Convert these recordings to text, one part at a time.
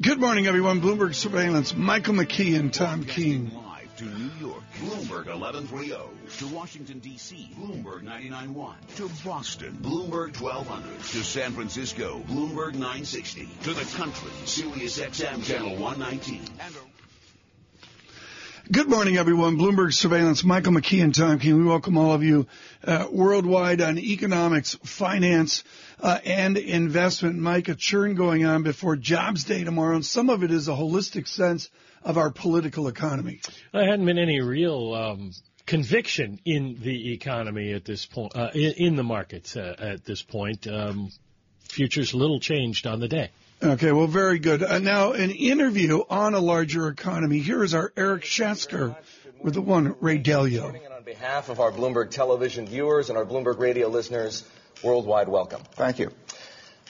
Good morning, everyone. Bloomberg Surveillance. Michael McKee and Tom Keene. Live to New York, Bloomberg 1130. To Washington, D.C., Bloomberg 99.1. To Boston, Bloomberg 1200. To San Francisco, Bloomberg 960. To the country, Sirius XM Channel 119. Good morning, everyone. Bloomberg Surveillance, Michael McKee and Tom Keene. We welcome all of you uh, worldwide on economics, finance, uh, and investment. Mike, a churn going on before Jobs Day tomorrow, and some of it is a holistic sense of our political economy. There hadn't been any real um, conviction in the economy at this point, uh, in, in, the markets uh, at this point. Um, futures little changed on the day. Okay, well, very good. Uh, now, an interview on a larger economy. Here is our Eric Schatzker with the one Ray Dalio. On behalf of our Bloomberg television viewers and our Bloomberg radio listeners worldwide, welcome. Thank you.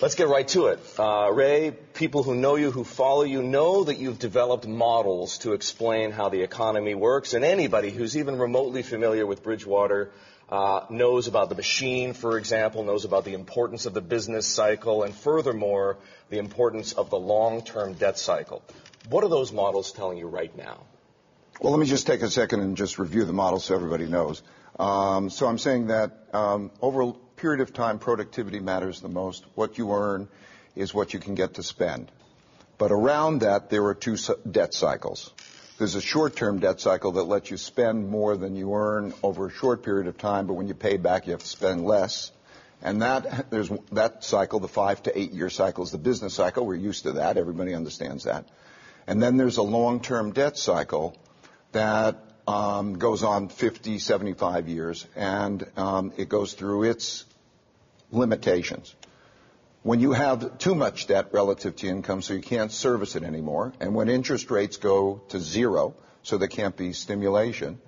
Let's get right to it. Uh, Ray, people who know you, who follow you, know that you've developed models to explain how the economy works, and anybody who's even remotely familiar with Bridgewater uh, knows about the machine, for example, knows about the importance of the business cycle, and furthermore, the importance of the long-term debt cycle. What are those models telling you right now? Well, let me just take a second and just review the models so everybody knows. Um, so I'm saying that um, over a period of time, productivity matters the most. What you earn is what you can get to spend. But around that, there are two debt cycles. There's a short-term debt cycle that lets you spend more than you earn over a short period of time, but when you pay back, you have to spend less. And that, there's that cycle, the five to eight year cycle is the business cycle. We're used to that. Everybody understands that. And then there's a long-term debt cycle that um, goes on 50, 75 years, and um, it goes through its limitations when you have too much debt relative to income, so you can't service it anymore, and when interest rates go to zero, so there can't be stimulation,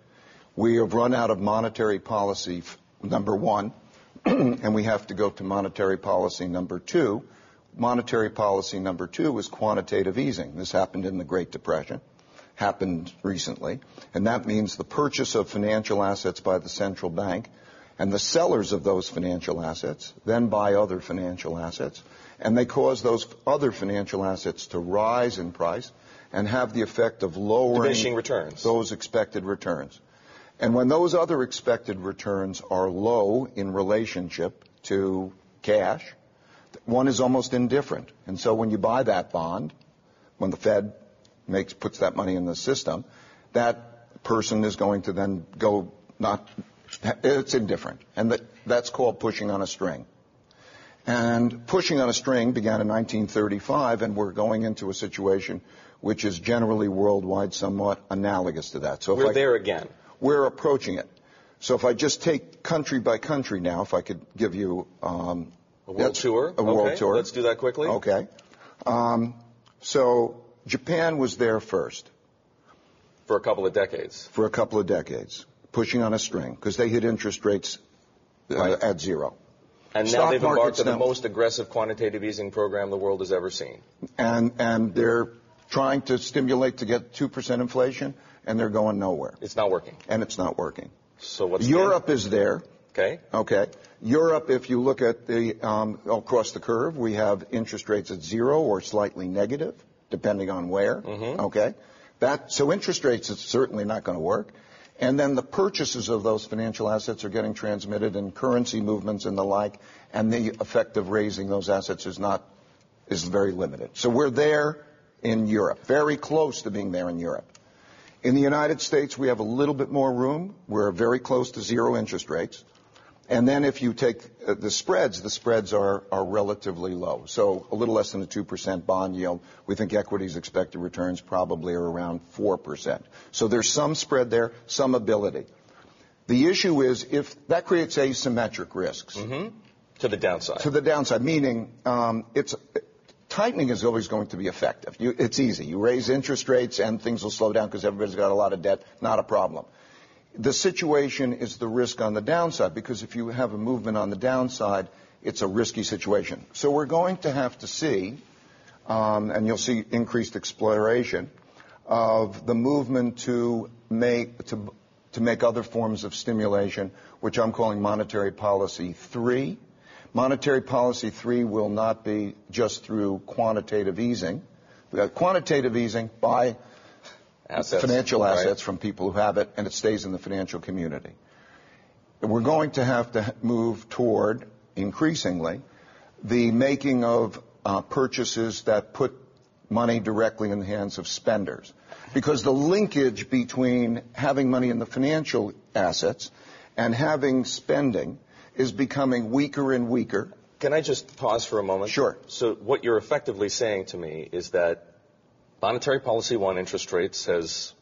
we have run out of monetary policy, number one, and we have to go to monetary policy number two. Monetary policy number two is quantitative easing. This happened in the Great Depression, happened recently, and that means the purchase of financial assets by the central bank and the sellers of those financial assets then buy other financial assets, and they cause those other financial assets to rise in price and have the effect of lowering returns. those expected returns. And when those other expected returns are low in relationship to cash, one is almost indifferent. And so when you buy that bond, when the Fed makes, puts that money in the system, that person is going to then go not it's indifferent. And that, that's called pushing on a string. And pushing on a string began in 1935, and we're going into a situation which is generally worldwide somewhat analogous to that. So we're I, there again. We're approaching it. So if I just take country by country now, if I could give you um, a world tour, a world tour. Let's do that quickly. Okay. Um, so Japan was there first. For a couple of decades. For a couple of decades pushing on a string because they hit interest rates uh, right. at zero. And now they've embarked on the most aggressive quantitative easing program the world has ever seen. And and they're trying to stimulate to get two percent inflation, and they're going nowhere. It's not working. And it's not working. So what's Europe the is there. Okay. Okay. Europe, if you look at the um, across the curve, we have interest rates at zero or slightly negative, depending on where. Mm-hmm. Okay. That so interest rates is certainly not going to work. And then the purchases of those financial assets are getting transmitted in currency movements and the like, and the effect of raising those assets is not, is very limited. So we're there in Europe, very close to being there in Europe. In the United States, we have a little bit more room. We're very close to zero interest rates. And then if you take uh, the spreads, the spreads are, are relatively low. So a little less than a 2% bond yield. We think equities expected returns probably are around 4%. So there's some spread there, some ability. The issue is if that creates asymmetric risks. Mm-hmm. To the downside. To the downside, meaning um, it's tightening is always going to be effective. You, it's easy. You raise interest rates and things will slow down because everybody's got a lot of debt. Not a problem the situation is the risk on the downside because if you have a movement on the downside, it's a risky situation. So we're going to have to see, um, and you'll see increased exploration of the movement to make to to make other forms of stimulation, which I'm calling monetary policy three. Monetary policy three will not be just through quantitative easing quantitative easing, buy Assets, financial right. assets from people who have it, and it stays in the financial community. We're going to have to move toward, increasingly, the making of uh, purchases that put money directly in the hands of spenders. Because the linkage between having money in the financial assets and having spending is becoming weaker and weaker. Can I just pause for a moment? Sure. So what you're effectively saying to me is that monetary policy one interest rates has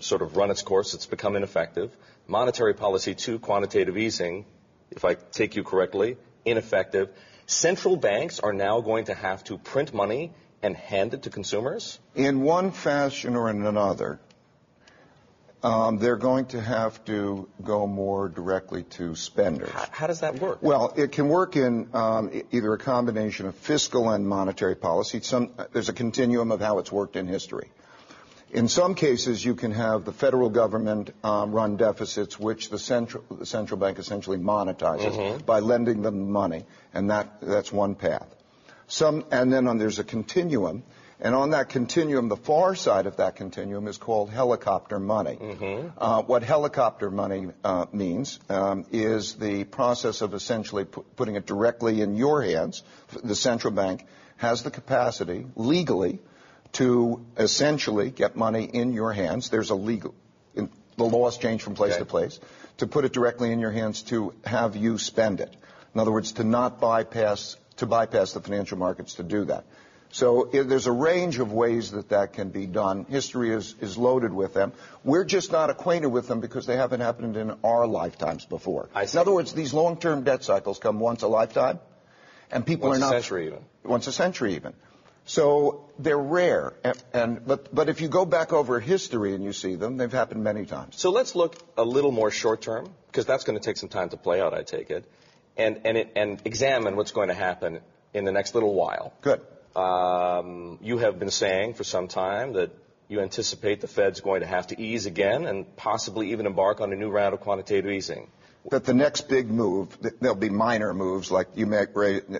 sort of run its course. It's become ineffective. Monetary policy two quantitative easing, if I take you correctly, ineffective. Central banks are now going to have to print money and hand it to consumers? In one fashion or in another, um, they're going to have to go more directly to spenders. How, how does that work? Well, it can work in um, either a combination of fiscal and monetary policy. Some, there's a continuum of how it's worked in history. In some cases, you can have the federal government um, run deficits, which the central, the central bank essentially monetizes by lending them money, and that, that's one path. Some, and then on, there's a continuum, and on that continuum, the far side of that continuum is called helicopter money. Uh, what helicopter money uh, means um, is the process of essentially pu- putting it directly in your hands. The central bank has the capacity legally to essentially get money in your hands. There's a legal, in, the laws change from place Okay. to place, to put it directly in your hands to have you spend it. In other words, to not bypass, to bypass the financial markets to do that. So there's a range of ways that that can be done. History is, is loaded with them. We're just not acquainted with them because they haven't happened in our lifetimes before. I see. In other words, these long-term debt cycles come once a lifetime, and people Once are a not century even. once a century even. So they're rare, and, and but but if you go back over history and you see them, they've happened many times. So let's look a little more short term, because that's going to take some time to play out, I take it, and, and, it, and examine what's going to happen in the next little while. Good. Um, you have been saying for some time that you anticipate the Fed's going to have to ease again and possibly even embark on a new round of quantitative easing. That the next big move, th- there'll be minor moves like you may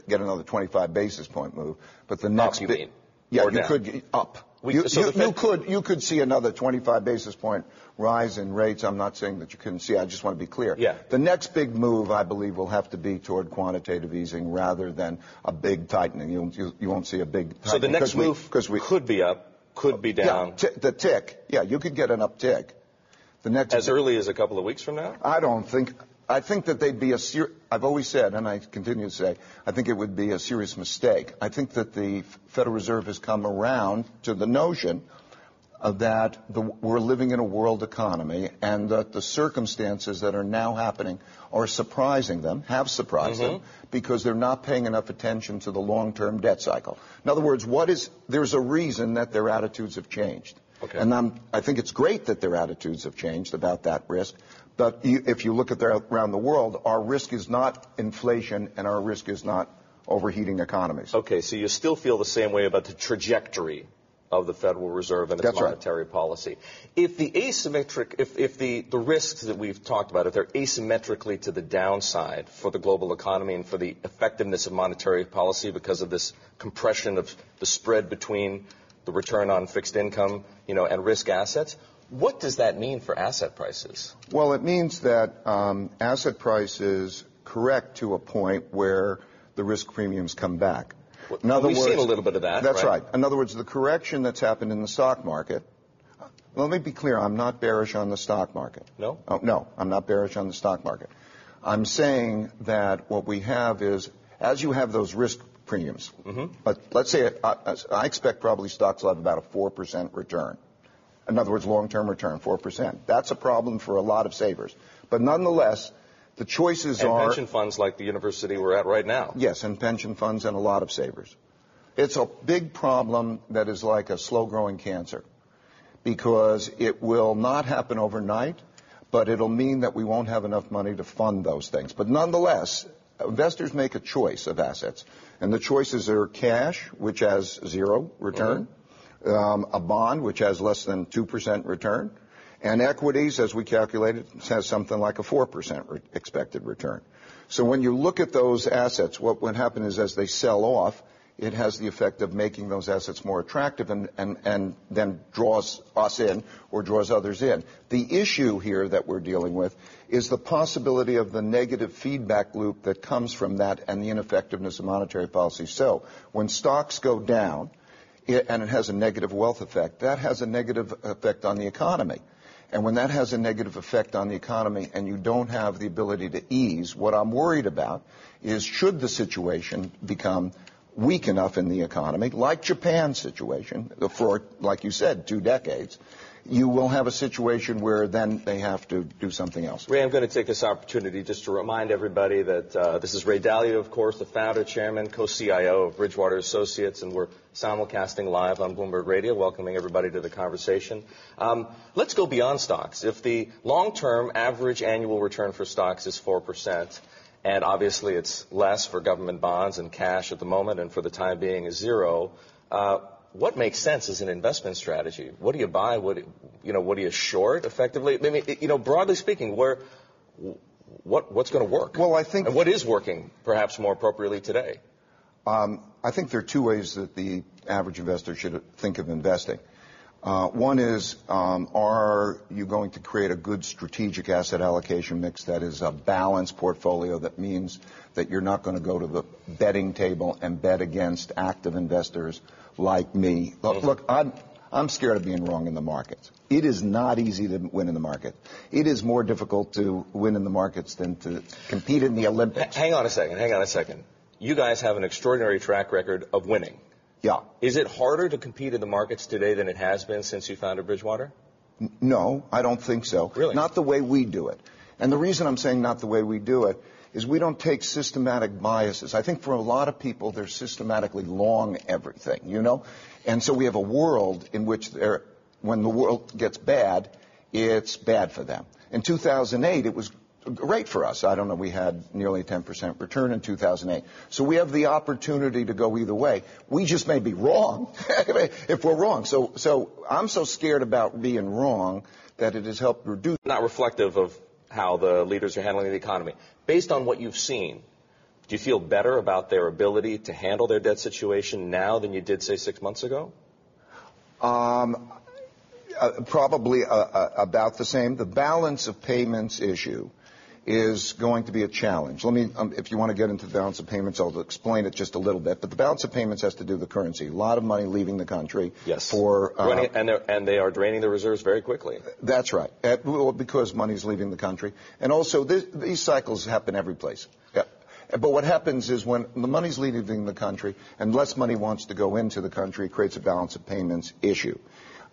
get another 25 basis point move, but the next you big, mean? yeah, Or you down? could get up. We- you, so you- Fed- you could you could see another 25 basis point rise in rates. I'm not saying that you couldn't see. I just want to be clear. Yeah. The next big move, I believe, will have to be toward quantitative easing rather than a big tightening. You, you, you won't see a big. Tightening. So the next we- move 'cause we, could be up, could be down Yeah, t- the tick. Yeah, you could get an uptick. The next as early as a couple of weeks from now. I don't think. I think that they'd be a ser- I've always said, and I continue to say, I think it would be a serious mistake. I think that the Federal Reserve has come around to the notion of that the, we're living in a world economy and that the circumstances that are now happening are surprising them, have surprised them, mm-hmm. because they're not paying enough attention to the long-term debt cycle. In other words, what is, there's a reason that their attitudes have changed. Okay. And I'm, I think it's great that their attitudes have changed about that risk. But you, if you look at their, around the world, our risk is not inflation and our risk is not overheating economies. Okay, so you still feel the same way about the trajectory of the Federal Reserve and its That's right. monetary policy. If the asymmetric, if, if the, the risks that we've talked about, if they're asymmetrically to the downside for the global economy and for the effectiveness of monetary policy because of this compression of the spread between the return on fixed income, you know, and risk assets, what does that mean for asset prices? Well, it means that um, asset prices correct to a point where the risk premiums come back. In other we've words, seen a little bit of that, That's right? right. In other words, the correction that's happened in the stock market. Let me be clear. I'm not bearish on the stock market. No? Oh, no, I'm not bearish on the stock market. I'm saying that what we have is, as you have those risk premiums, Mm-hmm. but let's say I, I expect probably stocks will have about a four percent return. In other words, long-term return, 4%. That's a problem for a lot of savers. But nonetheless, the choices And are... pension funds like the university we're at right now. Yes, and pension funds and a lot of savers. It's a big problem that is like a slow-growing cancer because it will not happen overnight, but it'll mean that we won't have enough money to fund those things. But nonetheless, investors make a choice of assets, and the choices are cash, which has zero return, um, Um, a bond, which has less than 2% return, and equities, as we calculated, has something like a 4% re- expected return. So when you look at those assets, what would happen is as they sell off, it has the effect of making those assets more attractive and, and, and then draws us in or draws others in. The issue here that we're dealing with is the possibility of the negative feedback loop that comes from that and the ineffectiveness of monetary policy. So when stocks go down, it, and it has a negative wealth effect, that has a negative effect on the economy. And when that has a negative effect on the economy and you don't have the ability to ease, what I'm worried about is should the situation become weak enough in the economy, like Japan's situation, for, like you said, two decades, you will have a situation where then they have to do something else. Ray, I'm going to take this opportunity just to remind everybody that uh, this is Ray Dalio, of course, the founder, chairman, co-CIO of Bridgewater Associates, and we're simulcasting live on Bloomberg Radio, welcoming everybody to the conversation. Um, let's go beyond stocks. If the long-term average annual return for stocks is 4%, and obviously it's less for government bonds and cash at the moment, and for the time being is zero. Uh, what makes sense as an investment strategy? What do you buy? What you know? What do you short effectively? I mean, you know, broadly speaking, where what what's going to work? Well, I think and what is working perhaps more appropriately today. Um, I think there are two ways that the average investor should think of investing. Uh, one is, um, are you going to create a good strategic asset allocation mix that is a balanced portfolio that means that you're not going to go to the betting table and bet against active investors like me? Look, mm-hmm. look I'm, I'm scared of being wrong in the markets. It is not easy to win in the market. It is more difficult to win in the markets than to compete in the Olympics. Hang on a second. Hang on a second. You guys have an extraordinary track record of winning. Yeah. Is it harder to compete in the markets today than it has been since you founded Bridgewater? No, I don't think so. Really? Not the way we do it. And the reason I'm saying not the way we do it is we don't take systematic biases. I think for a lot of people, they're systematically long everything, you know? And so we have a world in which when the world gets bad, it's bad for them. In 2008, it was great for us. I don't know, we had nearly 10% return in 2008. So we have the opportunity to go either way. We just may be wrong if we're wrong. So, so I'm so scared about being wrong that it has helped reduce. Not reflective of how the leaders are handling the economy. Based on what you've seen, do you feel better about their ability to handle their debt situation now than you did, say, six months ago? Um, uh, probably uh, uh, about the same. The balance of payments issue is going to be a challenge. Let me, um, if you want to get into the balance of payments, I'll explain it just a little bit. But the balance of payments has to do with the currency. A lot of money leaving the country. Yes. For uh, and, and they are draining the reserves very quickly. That's right. At, well, because money's leaving the country, and also this, these cycles happen every place. Yeah. But what happens is when the money's leaving the country and less money wants to go into the country, it creates a balance of payments issue.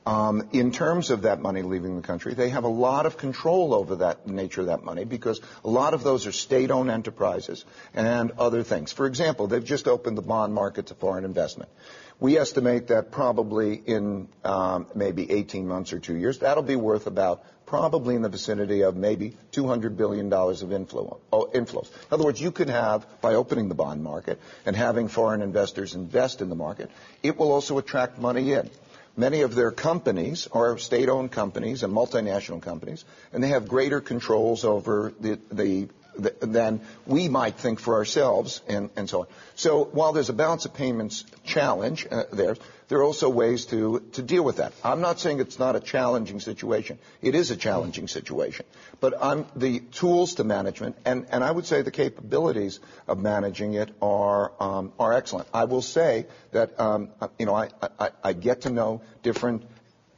Um, in terms of that money leaving the country, they have a lot of control over that nature of that money because a lot of those are state-owned enterprises and other things. For example, they've just opened the bond market to foreign investment. We estimate that probably in um, maybe 18 months or two years, that'll be worth about probably in the vicinity of maybe $200 billion of inflow, oh, inflows. In other words, you could have, by opening the bond market and having foreign investors invest in the market, it will also attract money in. Many of their companies are state-owned companies and multinational companies, and they have greater controls over the, the, than we might think for ourselves, and, and so on. So while there's a balance of payments challenge uh, there, there are also ways to, to deal with that. I'm not saying it's not a challenging situation. It is a challenging situation. But I'm, the tools to management, and, and I would say the capabilities of managing it are, um, are excellent. I will say that, um, you know, I, I, I get to know different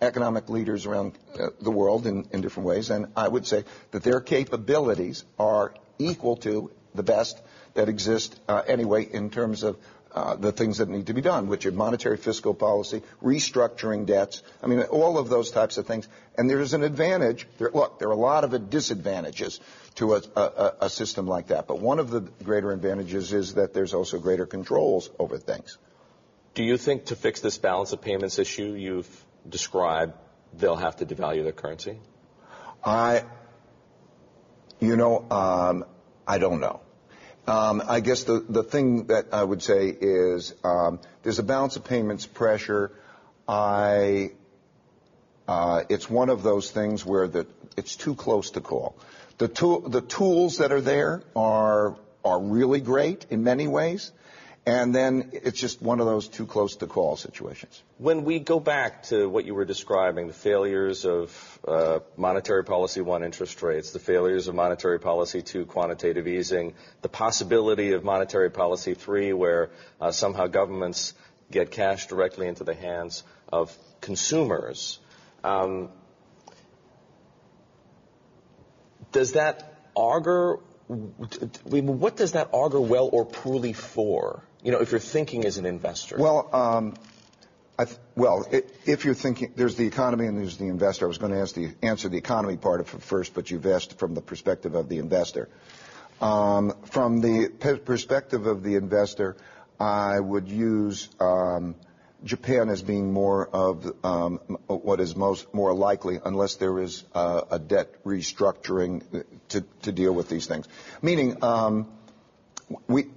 economic leaders around uh, the world in, in different ways, and I would say that their capabilities are equal to the best that exist uh, anyway in terms of uh, the things that need to be done, which are monetary fiscal policy, restructuring debts. I mean, all of those types of things. And there's an advantage. There, look, there are a lot of disadvantages to a, a, a system like that. But one of the greater advantages is that there's also greater controls over things. Do you think to fix this balance of payments issue you've described, they'll have to devalue their currency? I, you know, um, I don't know. Um, I guess the, the thing that I would say is um, there's a balance of payments pressure. I, uh, it's one of those things where the, it's too close to call. The, tool, the tools that are there are, are really great in many ways. And then it's just one of those too close to call situations. When we go back to what you were describing, the failures of uh, monetary policy one, interest rates, the failures of monetary policy two, quantitative easing, the possibility of monetary policy three, where uh, somehow governments get cash directly into the hands of consumers. Um, does that augur what does that augur well or poorly for? You know, if you're thinking as an investor. Well, um, th- well, it, if you're thinking, there's the economy and there's the investor. I was going to ask the, answer the economy part of it first, but you've asked from the perspective of the investor. Um, from the pe- perspective of the investor, I would use um, Japan as being more of um, what is most more likely, unless there is uh, a debt restructuring to, to deal with these things. Meaning, um, we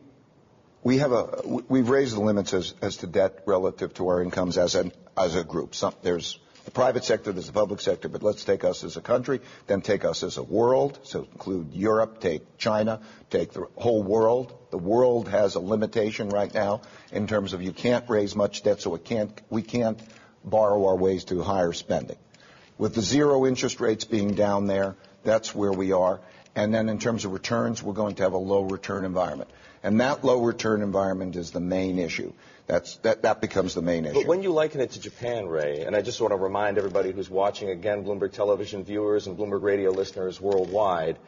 we've raised the limits as, to debt relative to our incomes as a group. There's the private sector, there's the public sector, but let's take us as a country, then take us as a world, so include Europe, take China, take the whole world. The world has a limitation right now in terms of you can't raise much debt, so we can't borrow our ways to higher spending. With the zero interest rates being down there, that's where we are. And then in terms of returns, we're going to have a low return environment. And that low return environment is the main issue. That's, that, that becomes the main issue. But when you liken it to Japan, Ray, and I just want to remind everybody who's watching, again, Bloomberg television viewers and Bloomberg radio listeners worldwide,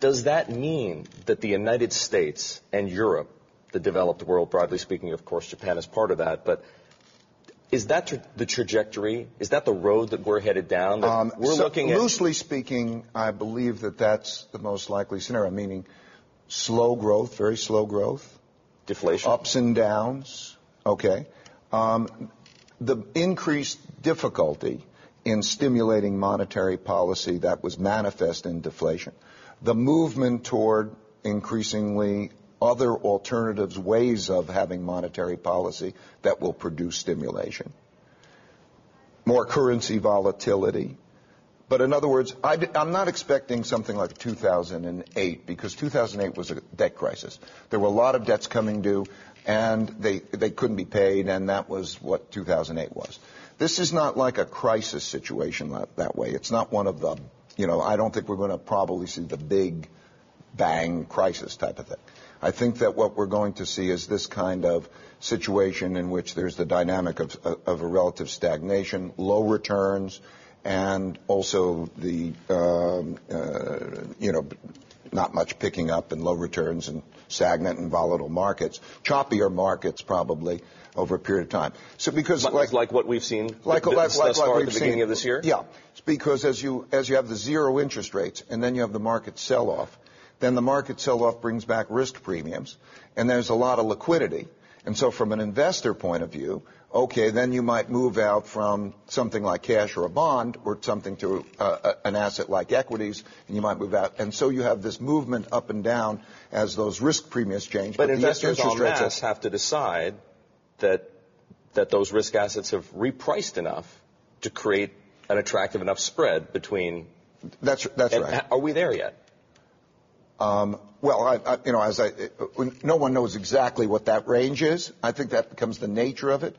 does that mean that the United States and Europe, the developed world, broadly speaking, of course, Japan is part of that, but is that tra- the trajectory? Is that the road that we're headed down? Um, we're so looking at loosely speaking, I believe that that's the most likely scenario, meaning slow growth, very slow growth, deflation, ups and downs, Okay. Um, the increased difficulty in stimulating monetary policy that was manifest in deflation, the movement toward increasingly other alternatives, ways of having monetary policy that will produce stimulation, more currency volatility. But in other words, I, am not expecting something like 2008 because 2008 was a debt crisis. There were a lot of debts coming due and they, they couldn't be paid, and that was what 2008 was. This is not like a crisis situation that, that way. It's not one of the, you know, I don't think we're going to probably see the big bang crisis type of thing. I think that what we're going to see is this kind of situation in which there's the dynamic of, of a relative stagnation, low returns, and also the, um, uh, you know, not much picking up and low returns and stagnant and volatile markets, choppier markets probably over a period of time. So because like, like, like what we've seen like, like, like, like what we've at the beginning seen, of this year? Yeah. It's because as you, as you have the zero interest rates and then you have the market sell off, then the market sell off brings back risk premiums and there's a lot of liquidity. And so from an investor point of view, okay, then you might move out from something like cash or a bond or something to uh, an asset like equities, and you might move out. And so you have this movement up and down as those risk premiums change. But, but investors en masse have to decide that that those risk assets have repriced enough to create an attractive enough spread between. That's that's right. Are we there yet? Um, well, you know, as I, no one knows exactly what that range is. I think that becomes the nature of it.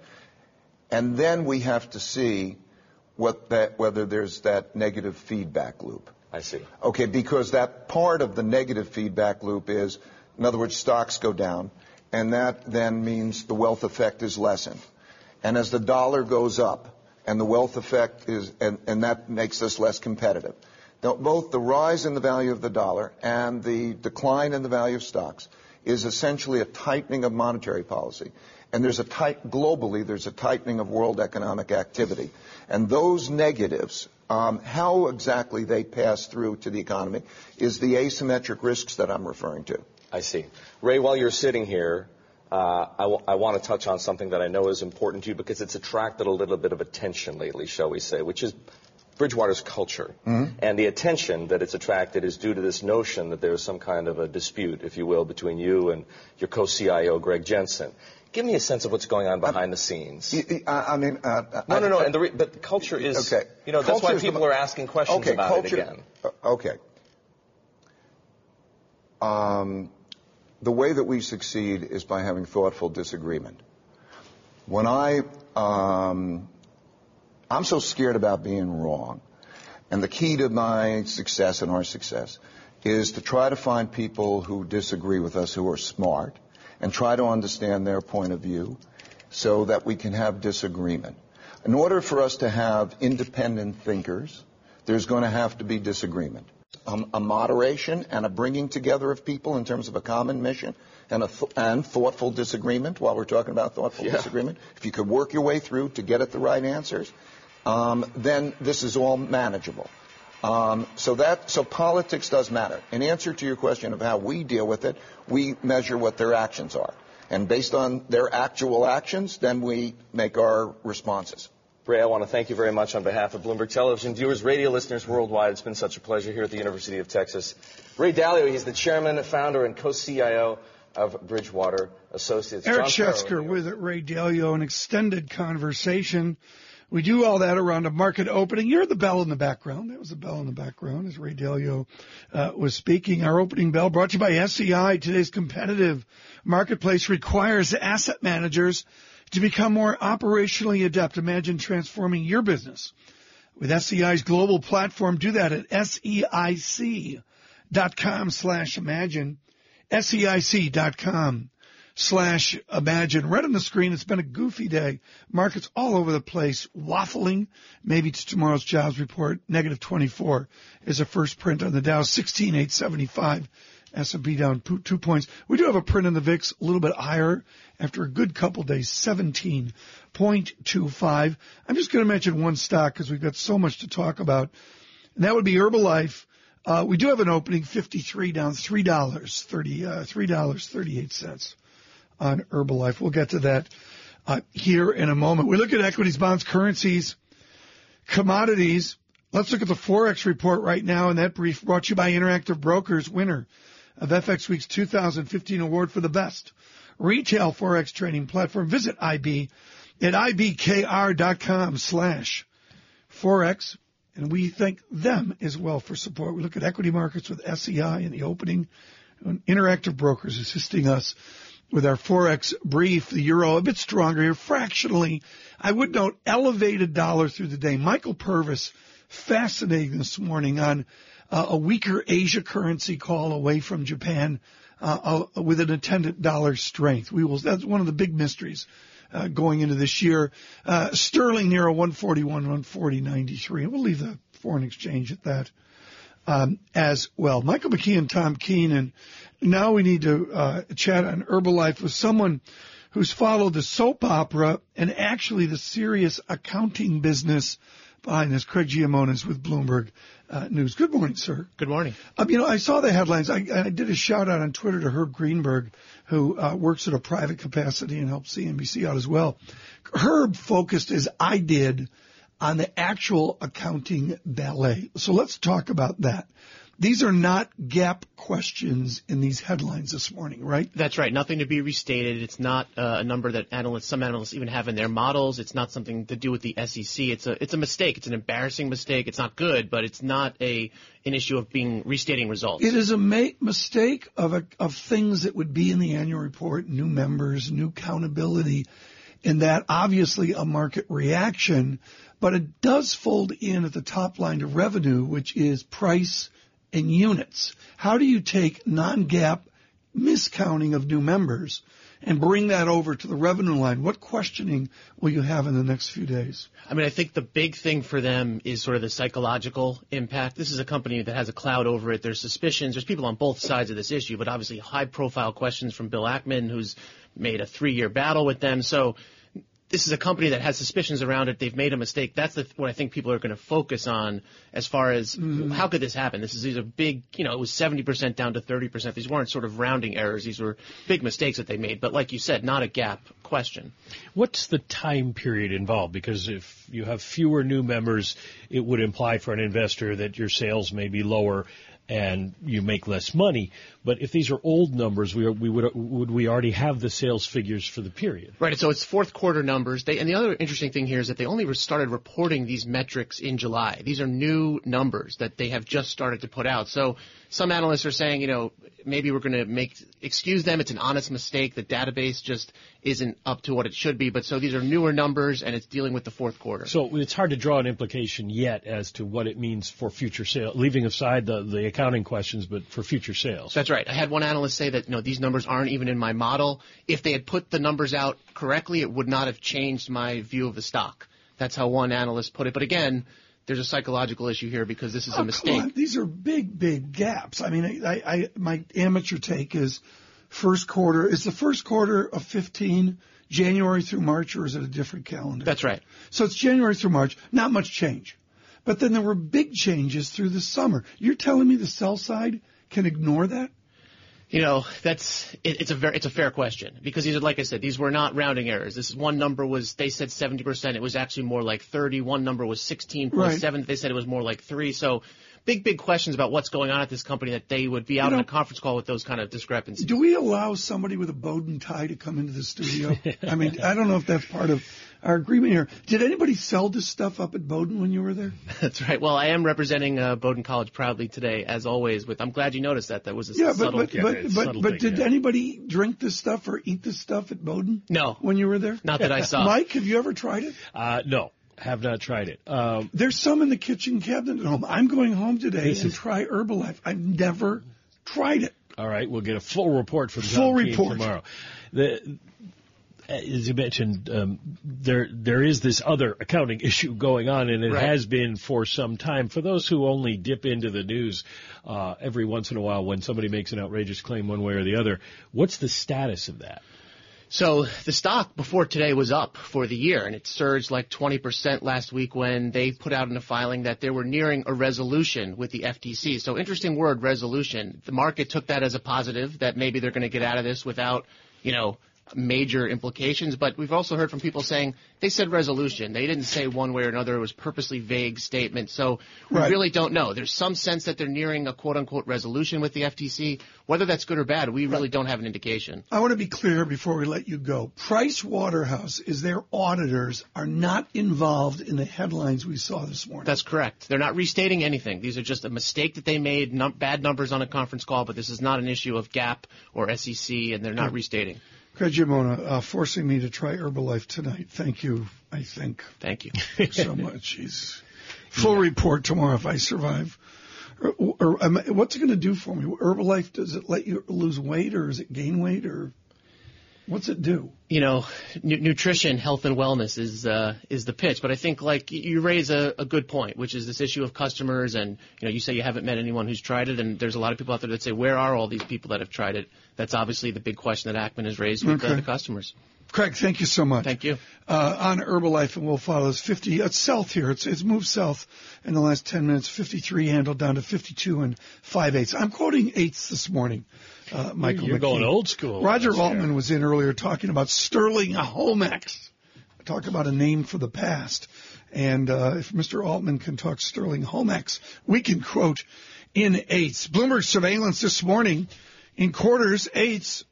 And then we have to see what that, whether there's that negative feedback loop. I see. Okay, because that part of the negative feedback loop is, in other words, stocks go down, and that then means the wealth effect is lessened. And as the dollar goes up, and the wealth effect is, and, and that makes us less competitive. Now, both the rise in the value of the dollar and the decline in the value of stocks is essentially a tightening of monetary policy. And there's a tight, globally, there's a tightening of world economic activity. And those negatives, um, how exactly they pass through to the economy is the asymmetric risks that I'm referring to. I see. Ray, while you're sitting here, uh, I, w- I want to touch on something that I know is important to you because it's attracted a little bit of attention lately, shall we say, which is Bridgewater's culture. Mm-hmm. And the attention that it's attracted is due to this notion that there's some kind of a dispute, if you will, between you and your co-CIO, Greg Jensen. Give me a sense of what's going on behind the scenes. I, mean, uh, no, no, no. And the re- but the culture is, okay. you know, that's why people the, are asking questions okay, about culture, it again. Uh, okay. Um, the way that we succeed is by having thoughtful disagreement. When I, um, I'm so scared about being wrong, and the key to my success and our success is to try to find people who disagree with us who are smart and try to understand their point of view so that we can have disagreement. In order for us to have independent thinkers, there's going to have to be disagreement. Um, a moderation and a bringing together of people in terms of a common mission and, th- and thoughtful disagreement while we're talking about thoughtful yeah. disagreement. If you could work your way through to get at the right answers, um, then this is all manageable. Um, so that so politics does matter. In answer to your question of how we deal with it, we measure what their actions are, and based on their actual actions, then we make our responses. Ray, I want to thank you very much on behalf of Bloomberg Television viewers, radio listeners worldwide. It's been such a pleasure here at the University of Texas. Ray Dalio, he's the chairman, founder, and co-CIO of Bridgewater Associates. Eric Schatzker with Ray Dalio, an extended conversation we do all that around a market opening. You heard the bell in the background. That was the bell in the background as Ray Dalio uh, was speaking. Our opening bell brought to you by SEI. Today's competitive marketplace requires asset managers to become more operationally adept. Imagine transforming your business with SEI's global platform. Do that at SEIC.com slash imagine. SEIC.com slash imagine. Right on the screen, it's been a goofy day. Markets all over the place, waffling. Maybe it's tomorrow's jobs report. Negative 24 is a first print on the Dow, 16875. S&P down two points. We do have a print in the VIX a little bit higher after a good couple days, 17.25. I'm just going to mention one stock because we've got so much to talk about. And that would be Herbalife. Uh, we do have an opening 53 down $3, 30, uh, $3.38 on Herbalife. We'll get to that uh, here in a moment. We look at equities, bonds, currencies, commodities. Let's look at the Forex report right now, and that brief brought to you by Interactive Brokers, winner of FX Week's 2015 award for the best retail Forex trading platform. Visit IB at ibkr.com slash Forex. And we thank them as well for support. We look at equity markets with SEI in the opening. Interactive Brokers assisting us with our Forex brief, the euro a bit stronger here, fractionally. I would note elevated dollar through the day. Michael Purves, fascinating this morning on uh, a weaker Asia currency call away from Japan uh, uh, with an attendant dollar strength. We will. That's one of the big mysteries. Uh, going into this year, uh, sterling near a 141, 140.93. We'll leave the foreign exchange at that um, as well. Michael McKee and Tom Keene now we need to uh, chat on Herbalife with someone who's followed the soap opera and actually the serious accounting business behind this. Craig Giammona's with Bloomberg uh, News. Good morning, sir. Good morning. Um, you know, I saw the headlines. I, I, did a shout out on Twitter to Herb Greenberg, who uh, works at a private capacity and helps CNBC out as well. Herb focused as I did on the actual accounting ballet. So let's talk about that. These are not GAAP questions in these headlines this morning, right? That's right. Nothing to be restated. It's not uh, a number that analysts, some analysts even have in their models. It's not something to do with the SEC. It's a, it's a mistake. It's an embarrassing mistake. It's not good, but it's not a, an issue of being restating results. It is a ma- mistake of a, of things that would be in the annual report, new members, new accountability, and that obviously a market reaction, but it does fold in at the top line to revenue, which is price and units. How do you take non-GAAP miscounting of new members and bring that over to the revenue line? What questioning will you have in the next few days? I mean, I think the big thing for them is sort of the psychological impact. This is a company that has a cloud over it. There's suspicions. There's people on both sides of this issue, but obviously high profile questions from Bill Ackman, who's made a three year battle with them. So this is a company that has suspicions around it. They've made a mistake. That's the, what I think people are going to focus on as far as mm. how could this happen. This is these are big. You know, it was 70% down to 30%. These weren't sort of rounding errors. These were big mistakes that they made. But like you said, not a GAAP question. What's the time period involved? Because if you have fewer new members, it would imply for an investor that your sales may be lower and you make less money. But if these are old numbers, we, are, we would would we already have the sales figures for the period? Right. So it's fourth quarter numbers. They, and the other interesting thing here is that they only started reporting these metrics in July. These are new numbers that they have just started to put out. So some analysts are saying, you know, maybe we're going to make excuse them. It's an honest mistake. The database just isn't up to what it should be. But so these are newer numbers, and it's dealing with the fourth quarter. So it's hard to draw an implication yet as to what it means for future sales, leaving aside the the accounting questions, but for future sales. That's right. I had one analyst say that you know these numbers aren't even in my model. If they had put the numbers out correctly, it would not have changed my view of the stock. That's how one analyst put it. But again, there's a psychological issue here because this is oh, a mistake. These are big, big gaps. I mean, I, I, my amateur take is first quarter. Is the first quarter of 15 January through March, or is it a different calendar? That's right. So it's January through March. Not much change. But then there were big changes through the summer. You're telling me the sell side can ignore that? You know, that's it, it's a very it's a fair question because these are like I said, these were not rounding errors. This one number was they said 70%, it was actually more like 30. One number was 16.7, right. they said it was more like 3. So big, big questions about what's going on at this company that they would be out you know, on a conference call with those kind of discrepancies. Do we allow somebody with a Bowdoin tie to come into the studio? I mean, I don't know if that's part of our agreement here. Did anybody sell this stuff up at Bowdoin when you were there? That's right. Well, I am representing uh, Bowdoin College proudly today, as always. With I'm glad you noticed that. That was a yeah, subtle. But but but, but, subtle but thing, did yeah. anybody drink this stuff or eat this stuff at Bowdoin? No. When you were there? Not that I saw. Mike, have you ever tried it? Uh, no. Have not tried it. Um, There's some in the kitchen cabinet at home. I'm going home today and try Herbalife. I've never tried it. All right, we'll get a full report from full John report tomorrow. The, as you mentioned, um, there there is this other accounting issue going on, and it right. has been for some time. For those who only dip into the news uh, every once in a while when somebody makes an outrageous claim one way or the other, what's the status of that? So the stock before today was up for the year, and it surged like 20% last week when they put out in a filing that they were nearing a resolution with the FTC. So interesting word, resolution. The market took that as a positive that maybe they're going to get out of this without, you know, major implications, but we've also heard from people saying they said resolution. They didn't say one way or another. It was purposely vague statement. So we right. really don't know. There's some sense that they're nearing a quote unquote resolution with the FTC. Whether that's good or bad, we really right. don't have an indication. I want to be clear before we let you go. Price Waterhouse is their auditors are not involved in the headlines we saw this morning. That's correct. They're not restating anything. These are just a mistake that they made, num- bad numbers on a conference call, but this is not an issue of GAAP or SEC, and they're not restating. Craig Giammona, uh, forcing me to try Herbalife tonight. Thank you, I think. Thank you so much. He's full yeah. report tomorrow if I survive. Or, or, um, what's it going to do for me? Herbalife, does it let you lose weight or is it gain weight or What's it do? You know, n- nutrition, health, and wellness is uh, is the pitch. But I think like you raise a, a good point, which is this issue of customers, and you know, you say you haven't met anyone who's tried it, and there's a lot of people out there that say, where are all these people that have tried it? That's obviously the big question that Ackman has raised with okay. the customers. Craig, thank you so much. Thank you. Uh, on Herbalife, and we'll follow this 50. It's south here. It's, it's moved south in the last 10 minutes. 53 handled down to 52 and 5 eighths. I'm quoting eighths this morning uh, Michael You're McKee. going old school. Roger Altman was in earlier talking about Sterling Homex. Talk about a name for the past. And uh, if Mr. Altman can talk Sterling Homex, we can quote in eighths. Bloomberg surveillance this morning in quarters, eighths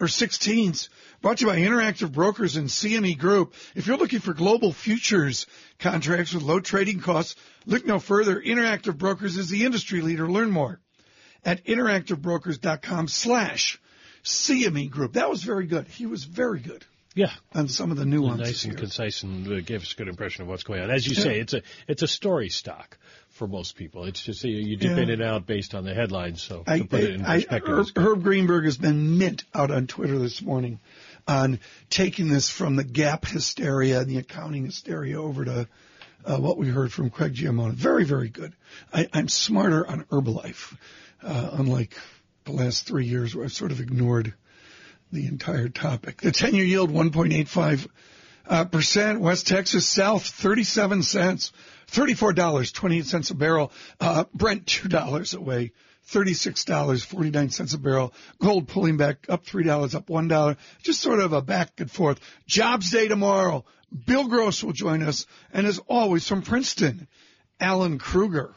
or sixteenths. Brought to you by Interactive Brokers and CME Group. If you're looking for global futures contracts with low trading costs, look no further. Interactive Brokers is the industry leader. Learn more at interactivebrokers.com slash CME Group. That was very good. He was very good. Yeah, on some of the nuances. Nice and here. concise, and uh, gave us a good impression of what's going on. As you yeah. say, it's a it's a story stock for most people. It's just you, you dip yeah. in and out based on the headlines. So I, to put I, it in perspective, I, Herb, Herb Greenberg has been mint out on Twitter this morning on taking this from the GAAP hysteria and the accounting hysteria over to uh, what we heard from Craig Giammona. Very, very good. I, I'm smarter on Herbalife uh, unlike the last three years where I've sort of ignored the entire topic. The 10-year yield 1.85 uh, percent. West Texas South 37 cents, $34.28 a barrel. Uh, Brent $2 away. $36.49 a barrel. Gold pulling back up $3, up $1. Just sort of a back and forth. Jobs day tomorrow. Bill Gross will join us. And as always from Princeton, Alan Krueger.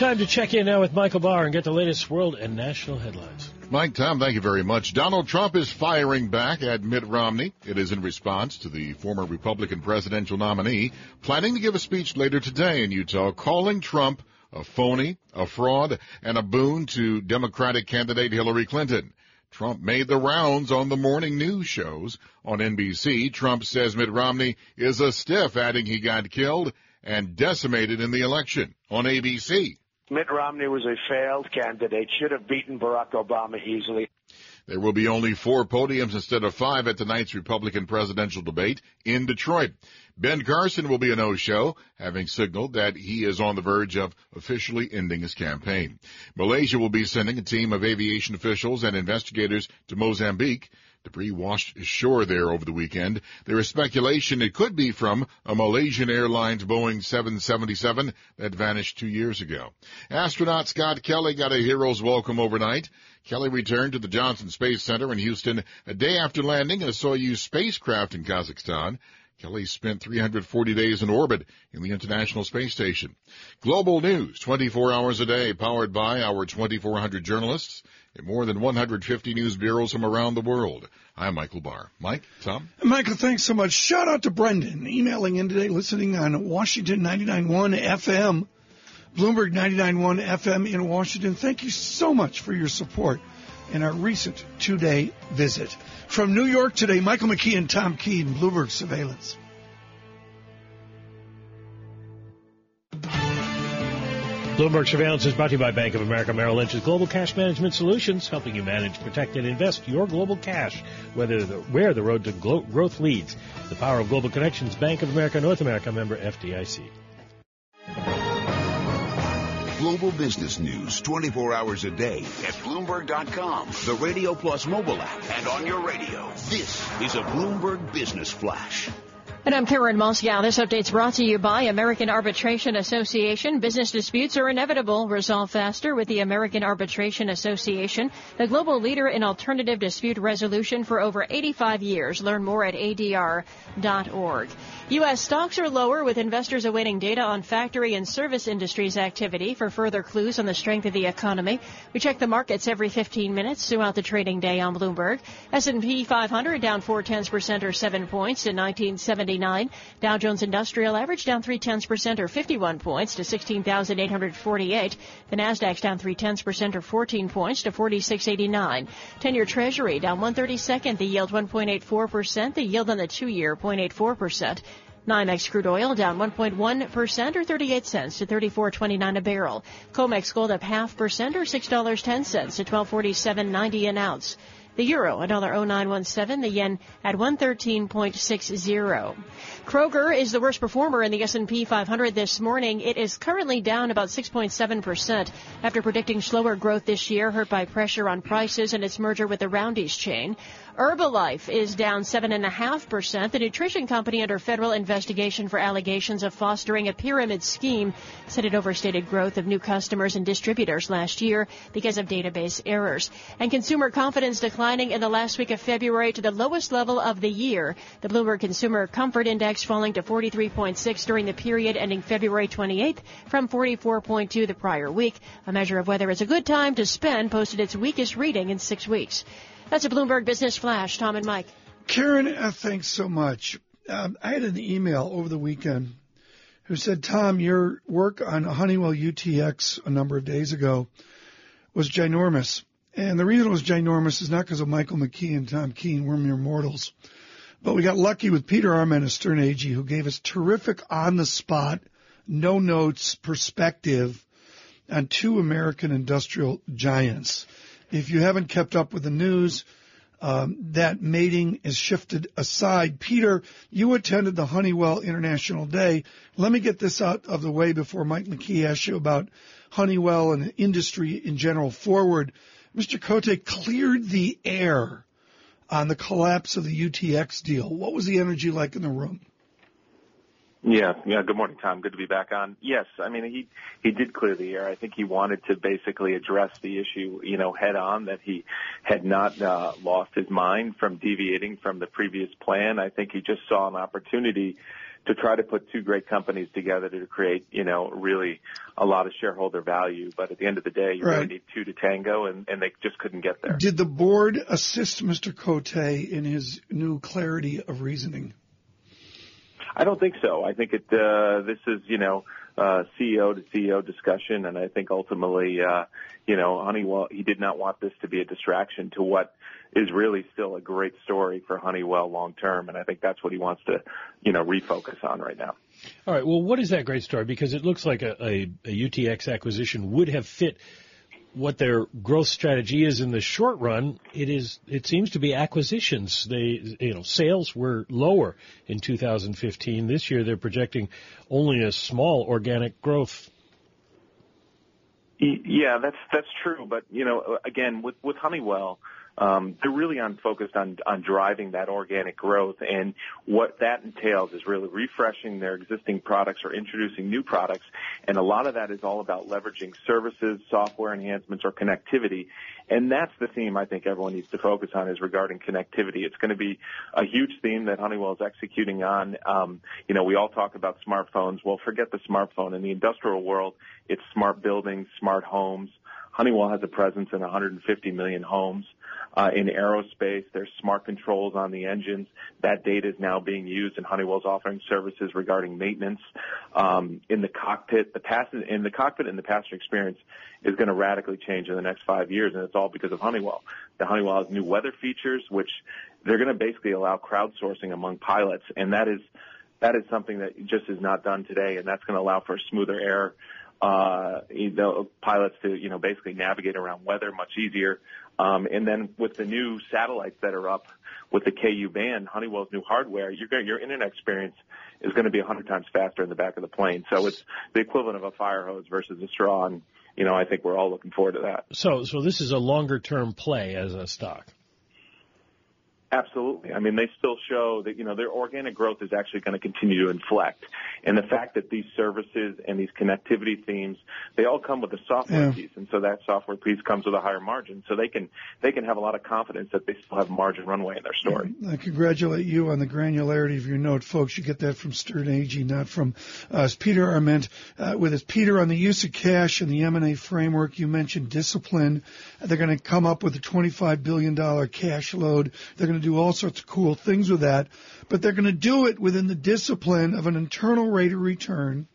Time to check in now with Michael Barr and get the latest world and national headlines. Mike, Tom, thank you very much. Donald Trump is firing back at Mitt Romney. It is in response to the former Republican presidential nominee planning to give a speech later today in Utah calling Trump a phony, a fraud, and a boon to Democratic candidate Hillary Clinton. Trump made the rounds on the morning news shows. On NBC, Trump says Mitt Romney is a stiff, adding he got killed and decimated in the election. On ABC, Mitt Romney was a failed candidate, should have beaten Barack Obama easily. There will be only four podiums instead of five at tonight's Republican presidential debate in Detroit. Ben Carson will be a no-show, having signaled that he is on the verge of officially ending his campaign. Malaysia will be sending a team of aviation officials and investigators to Mozambique Debris washed ashore there over the weekend. There is speculation it could be from a Malaysian Airlines Boeing 777 that vanished two years ago. Astronaut Scott Kelly got a hero's welcome overnight. Kelly returned to the Johnson Space Center in Houston a day after landing in a Soyuz spacecraft in Kazakhstan. Kelly spent 340 days in orbit in the International Space Station. Global news, 24 hours a day, powered by our 2,400 journalists in more than 150 news bureaus from around the world. I'm Michael Barr. Mike, Tom? Michael, thanks so much. Shout out to Brendan, emailing in today, listening on Washington 99.1 FM, Bloomberg 99.1 FM in Washington. Thank you so much for your support in our recent two-day visit. From New York today, Michael McKee and Tom Keene, Bloomberg Surveillance. Bloomberg Surveillance is brought to you by Bank of America Merrill Lynch's Global Cash Management Solutions, helping you manage, protect, and invest your global cash, whether the, where the road to glo- growth leads. The power of global connections, Bank of America North America member FDIC. Global business news 24 hours a day at Bloomberg.com, the Radio Plus mobile app, and on your radio. This is a Bloomberg Business Flash. And I'm Karen Moskow. This update's brought to you by American Arbitration Association. Business disputes are inevitable. Resolve faster with the American Arbitration Association, the global leader in alternative dispute resolution for over 85 years. Learn more at adr.org. U.S. stocks are lower with investors awaiting data on factory and service industries activity for further clues on the strength of the economy. We check the markets every 15 minutes throughout the trading day on Bloomberg. S&P 500 down four tenths percent or seven points in 1970. 79. Dow Jones Industrial Average down three tenths percent or 51 points to 16,848. The Nasdaq's down three tenths percent or 14 points to 46.89. Ten-year Treasury down 132nd. The yield 1.84 percent. The yield on the two-year 0.84 percent. NYMEX crude oil down 1.1% or 38 cents to 34.29 a barrel. COMEX gold up half percent or $6.10 to 1247.90 an ounce. The euro, $1.0917. The yen at 113.60. Kroger is the worst performer in the S&P 500 this morning. It is currently down about 6.7% after predicting slower growth this year, hurt by pressure on prices and its merger with the Roundy's chain. Herbalife is down 7.5%. The nutrition company under federal investigation for allegations of fostering a pyramid scheme said it overstated growth of new customers and distributors last year because of database errors. And consumer confidence declining in the last week of February to the lowest level of the year. The Bloomberg Consumer Comfort Index falling to 43.6 during the period ending February 28th from 44.2 the prior week. A measure of whether it's a good time to spend posted its weakest reading in six weeks. That's a Bloomberg Business Flash. Tom and Mike. Karen, uh, thanks so much. Um, I had an email over the weekend who said, Tom, your work on Honeywell UTX a number of days ago was ginormous. And the reason it was ginormous is not because of Michael McKee and Tom Keene. We're mere mortals. But we got lucky with Peter Arment of Sterne Agee, who gave us terrific on the spot, no notes perspective on two American industrial giants. If you haven't kept up with the news, um, that mating is shifted aside. Peter, you attended the Honeywell International Day. Let me get this out of the way before Mike McKee asks you about Honeywell and industry in general forward. Mr. Cote cleared the air on the collapse of the UTX deal. What was the energy like in the room? Yeah, yeah. Good morning, Tom. Good to be back on. Yes, I mean he he did clear the air. I think he wanted to basically address the issue, you know, head on. That he had not uh, lost his mind from deviating from the previous plan. I think he just saw an opportunity to try to put two great companies together to create, you know, really a lot of shareholder value. But at the end of the day, you Right. really need two to tango, and, and they just couldn't get there. Did the board assist Mr. Cote in his new clarity of reasoning? I don't think so. I think it. Uh, this is you know uh, CEO to CEO discussion, and I think ultimately, uh, you know, Honeywell. He did not want this to be a distraction to what is really still a great story for Honeywell long term, and I think that's what he wants to, you know, refocus on right now. All right. Well, what is that great story? Because it looks like a, a, a UTX acquisition would have fit what their growth strategy is in the short run. It is. It seems to be acquisitions. They, you know, sales were lower in 2015. This year, they're projecting only a small organic growth. Yeah, that's that's true. But you know, again, with with Honeywell, um, they're really on focused on on driving that organic growth, and what that entails is really refreshing their existing products or introducing new products, and a lot of that is all about leveraging services, software enhancements, or connectivity. And that's the theme I think everyone needs to focus on is regarding connectivity. It's going to be a huge theme that Honeywell is executing on. Um, you know, we all talk about smartphones. Well, forget the smartphone. In the industrial world, it's smart buildings, smart homes. Honeywell has a presence in 150 million homes. Uh, in aerospace, there's smart controls on the engines. That data is now being used, and Honeywell's offering services regarding maintenance. Um, in the cockpit, the passenger in the cockpit and the passenger experience is going to radically change in the next five years, and it's all because of Honeywell. The Honeywell has new weather features, which they're going to basically allow crowdsourcing among pilots, and that is that is something that just is not done today, and that's going to allow for smoother air uh, you know, pilots to, you know, basically navigate around weather much easier. Um, and then with the new satellites that are up with the KU band, Honeywell's new hardware, going, your internet experience is going to be a hundred times faster in the back of the plane. So it's the equivalent of a fire hose versus a straw. And, you know, I think we're all looking forward to that. So, so this is a longer term play as a stock. Absolutely. I mean, they still show that, you know, their organic growth is actually going to continue to inflect. And the fact that these services and these connectivity themes, they all come with a software Yeah. piece. And so that software piece comes with a higher margin. So they can, they can have a lot of confidence that they still have margin runway in their story. I congratulate you on the granularity of your note, folks. You get that from Sterne Agee, not from us. Peter Arment uh, with us. Peter, on the use of cash and the M&A framework, you mentioned discipline. They're going to come up with a $25 billion cash load. They're going to do all sorts of cool things with that, but they're going to do it within the discipline of an internal rate of return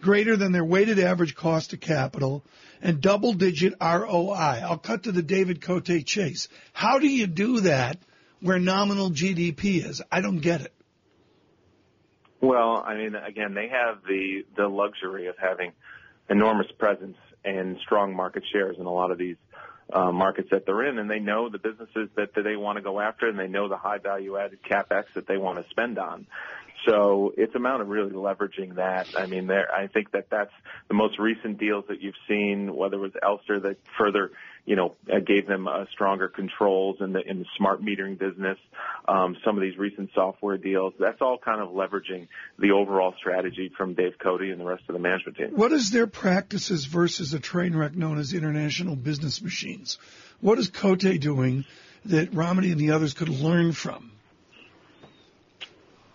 greater than their weighted average cost of capital and double digit ROI. I'll cut to the David Cote chase. How do you do that where nominal GDP is? I don't get it. Well, I mean, again, they have the, the luxury of having enormous presence and strong market shares in a lot of these uh, markets that they're in, and they know the businesses that, that they want to go after, and they know the high value added capex that they want to spend on. So it's a matter of really leveraging that. I mean, there, I think that that's the most recent deals that you've seen, whether it was Elster that further, you know, uh, gave them uh, stronger controls in the in the smart metering business. Um, some of these recent software deals, that's all kind of leveraging the overall strategy from Dave Cote and the rest of the management team. What is their practices versus a train wreck known as international business machines? What is Cote doing that Romney and the others could learn from?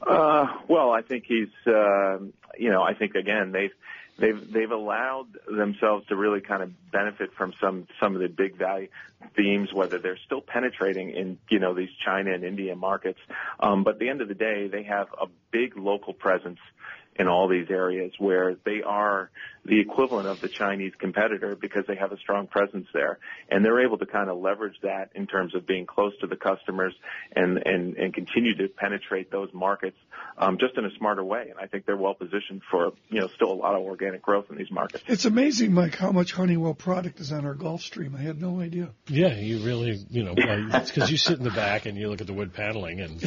Uh, well, I think he's, uh, you know, I think again they've they've they've allowed themselves to really kind of benefit from some some of the big value themes, whether they're still penetrating in you know these China and India markets. Um, but at the end of the day, they have a big local presence in all these areas where they are the equivalent of the Chinese competitor because they have a strong presence there. And they're able to kind of leverage that in terms of being close to the customers and, and, and continue to penetrate those markets um, just in a smarter way. And I think they're well positioned for, you know, still a lot of organic growth in these markets. It's amazing, Mike, how much Honeywell product is on our Gulfstream. I had no idea. Yeah, you really, you know, well, it's because you sit in the back and you look at the wood paneling and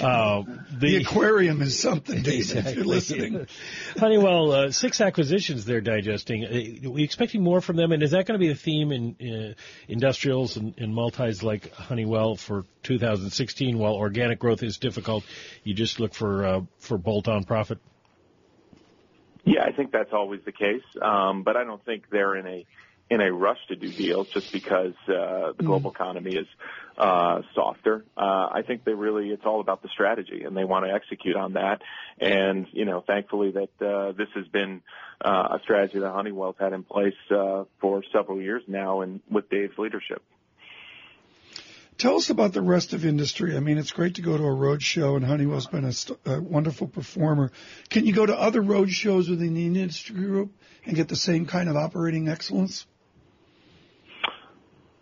uh, The aquarium is something, David, if you're listening. Honeywell, uh, six acquisitions they're digesting. Uh, Are we expecting more from them? And is that going to be a theme in uh, industrials and, and multis like Honeywell for 2016? While organic growth is difficult, you just look for uh, for bolt-on profit. Yeah, I think that's always the case, um, but I don't think they're in a in a rush to do deals just because uh, the global economy is uh, softer. Uh, I think they really it's all about the strategy, and they want to execute on that. And you know, thankfully that uh, this has been uh, a strategy that Honeywell's had in place uh, for several years now, and with Dave's leadership. Tell us about the rest of industry. I mean, it's great to go to a road show, and Honeywell's been a, st- a wonderful performer. Can you go to other road shows within the industry group and get the same kind of operating excellence?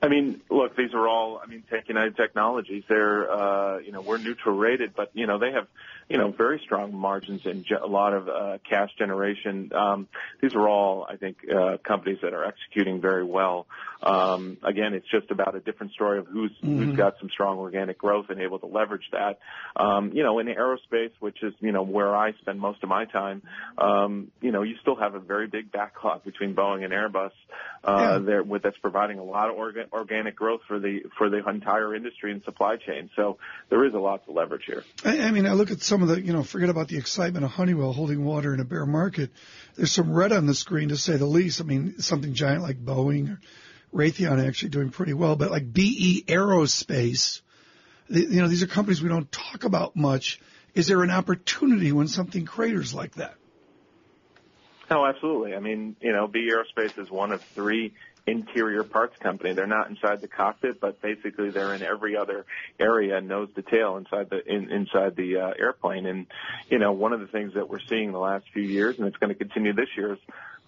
I mean, look, these are all. I mean, take United Technologies. They're, uh, you know, we're neutral rated, but you know, they have, you know, very strong margins and a lot of uh, cash generation. Um, these are all, I think, uh, companies that are executing very well. Um, again, it's just about a different story of who's mm-hmm. who's got some strong organic growth and able to leverage that. Um, you know, in aerospace, which is you know where I spend most of my time, um, you know, you still have a very big backlog between Boeing and Airbus. Uh, yeah. there with that's providing a lot of orga- organic growth for the for the entire industry and supply chain. So there is a lot to leverage here. I, I mean, I look at some of the you know forget about the excitement of Honeywell holding water in a bear market. There's some red on the screen to say the least. I mean, something giant like Boeing or Raytheon actually doing pretty well, but like BE Aerospace, you know, these are companies we don't talk about much. Is there an opportunity when something craters like that? Oh, absolutely. I mean, you know, BE Aerospace is one of three interior parts company. They're not inside the cockpit, but basically they're in every other area, nose to tail, inside the in, inside the uh, airplane. And you know, one of the things that we're seeing the last few years, and it's going to continue this year, is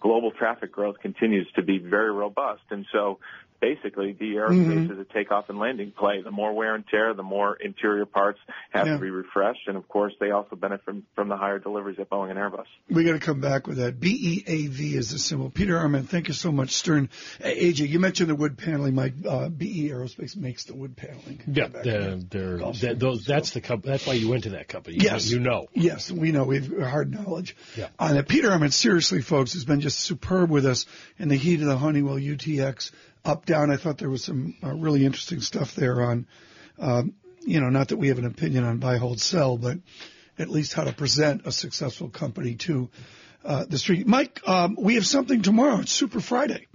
global traffic growth continues to be very robust. And so basically the aerospace mm-hmm. is a takeoff and landing play. The more wear and tear, the more interior parts have yeah. to be refreshed. And of course, they also benefit from, from the higher deliveries at Boeing and Airbus. We got to come back with that. BEAV is the symbol. Peter Arment, thank you so much. Sterne. Agee, you mentioned the wood paneling. My uh, BE Aerospace makes the wood paneling. Yeah, they're, they're, they're, those, that's the company. That's why you went to that company. Yes. You know. Yes, we know. We have hard knowledge yeah. on it. Peter Arment, seriously, folks, has been just superb with us in the heat of the Honeywell UTX up down. I thought there was some uh, really interesting stuff there on, um, you know, not that we have an opinion on buy, hold, sell, but at least how to present a successful company to uh, the street. Mike, um, we have something tomorrow. It's Super Friday.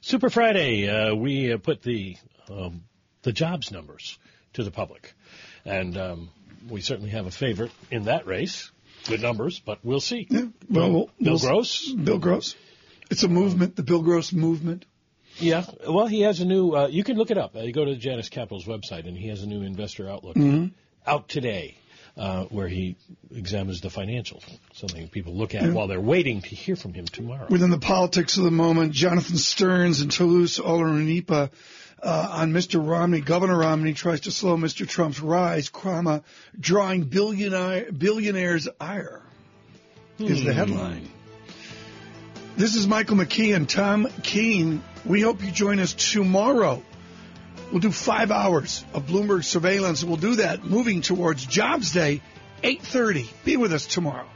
Super Friday. Uh, we uh, put the um, the jobs numbers to the public, and um, we certainly have a favorite in that race. Good numbers, but we'll see. Yeah. Well, Bill, Bill Gross. Bill Gross. It's a movement, the Bill Gross movement. Yeah, well, he has a new. Uh, you can look it up. Uh, you go to Janus Capital's website, and he has a new investor outlook mm-hmm. out today, uh, where he examines the financials, something people look at yeah. while they're waiting to hear from him tomorrow. Within the politics of the moment, Jonathan Stearns and Toluse Olorunnipa uh, on Mr. Romney. Governor Romney tries to slow Mr. Trump's rise, comma, drawing billionaire, billionaires' ire, hmm. is the hmm. headline. This is Michael McKee and Tom Keene. We hope you join us tomorrow. We'll do five hours of Bloomberg surveillance. We'll do that moving towards Jobs Day, 8.30. Be with us tomorrow.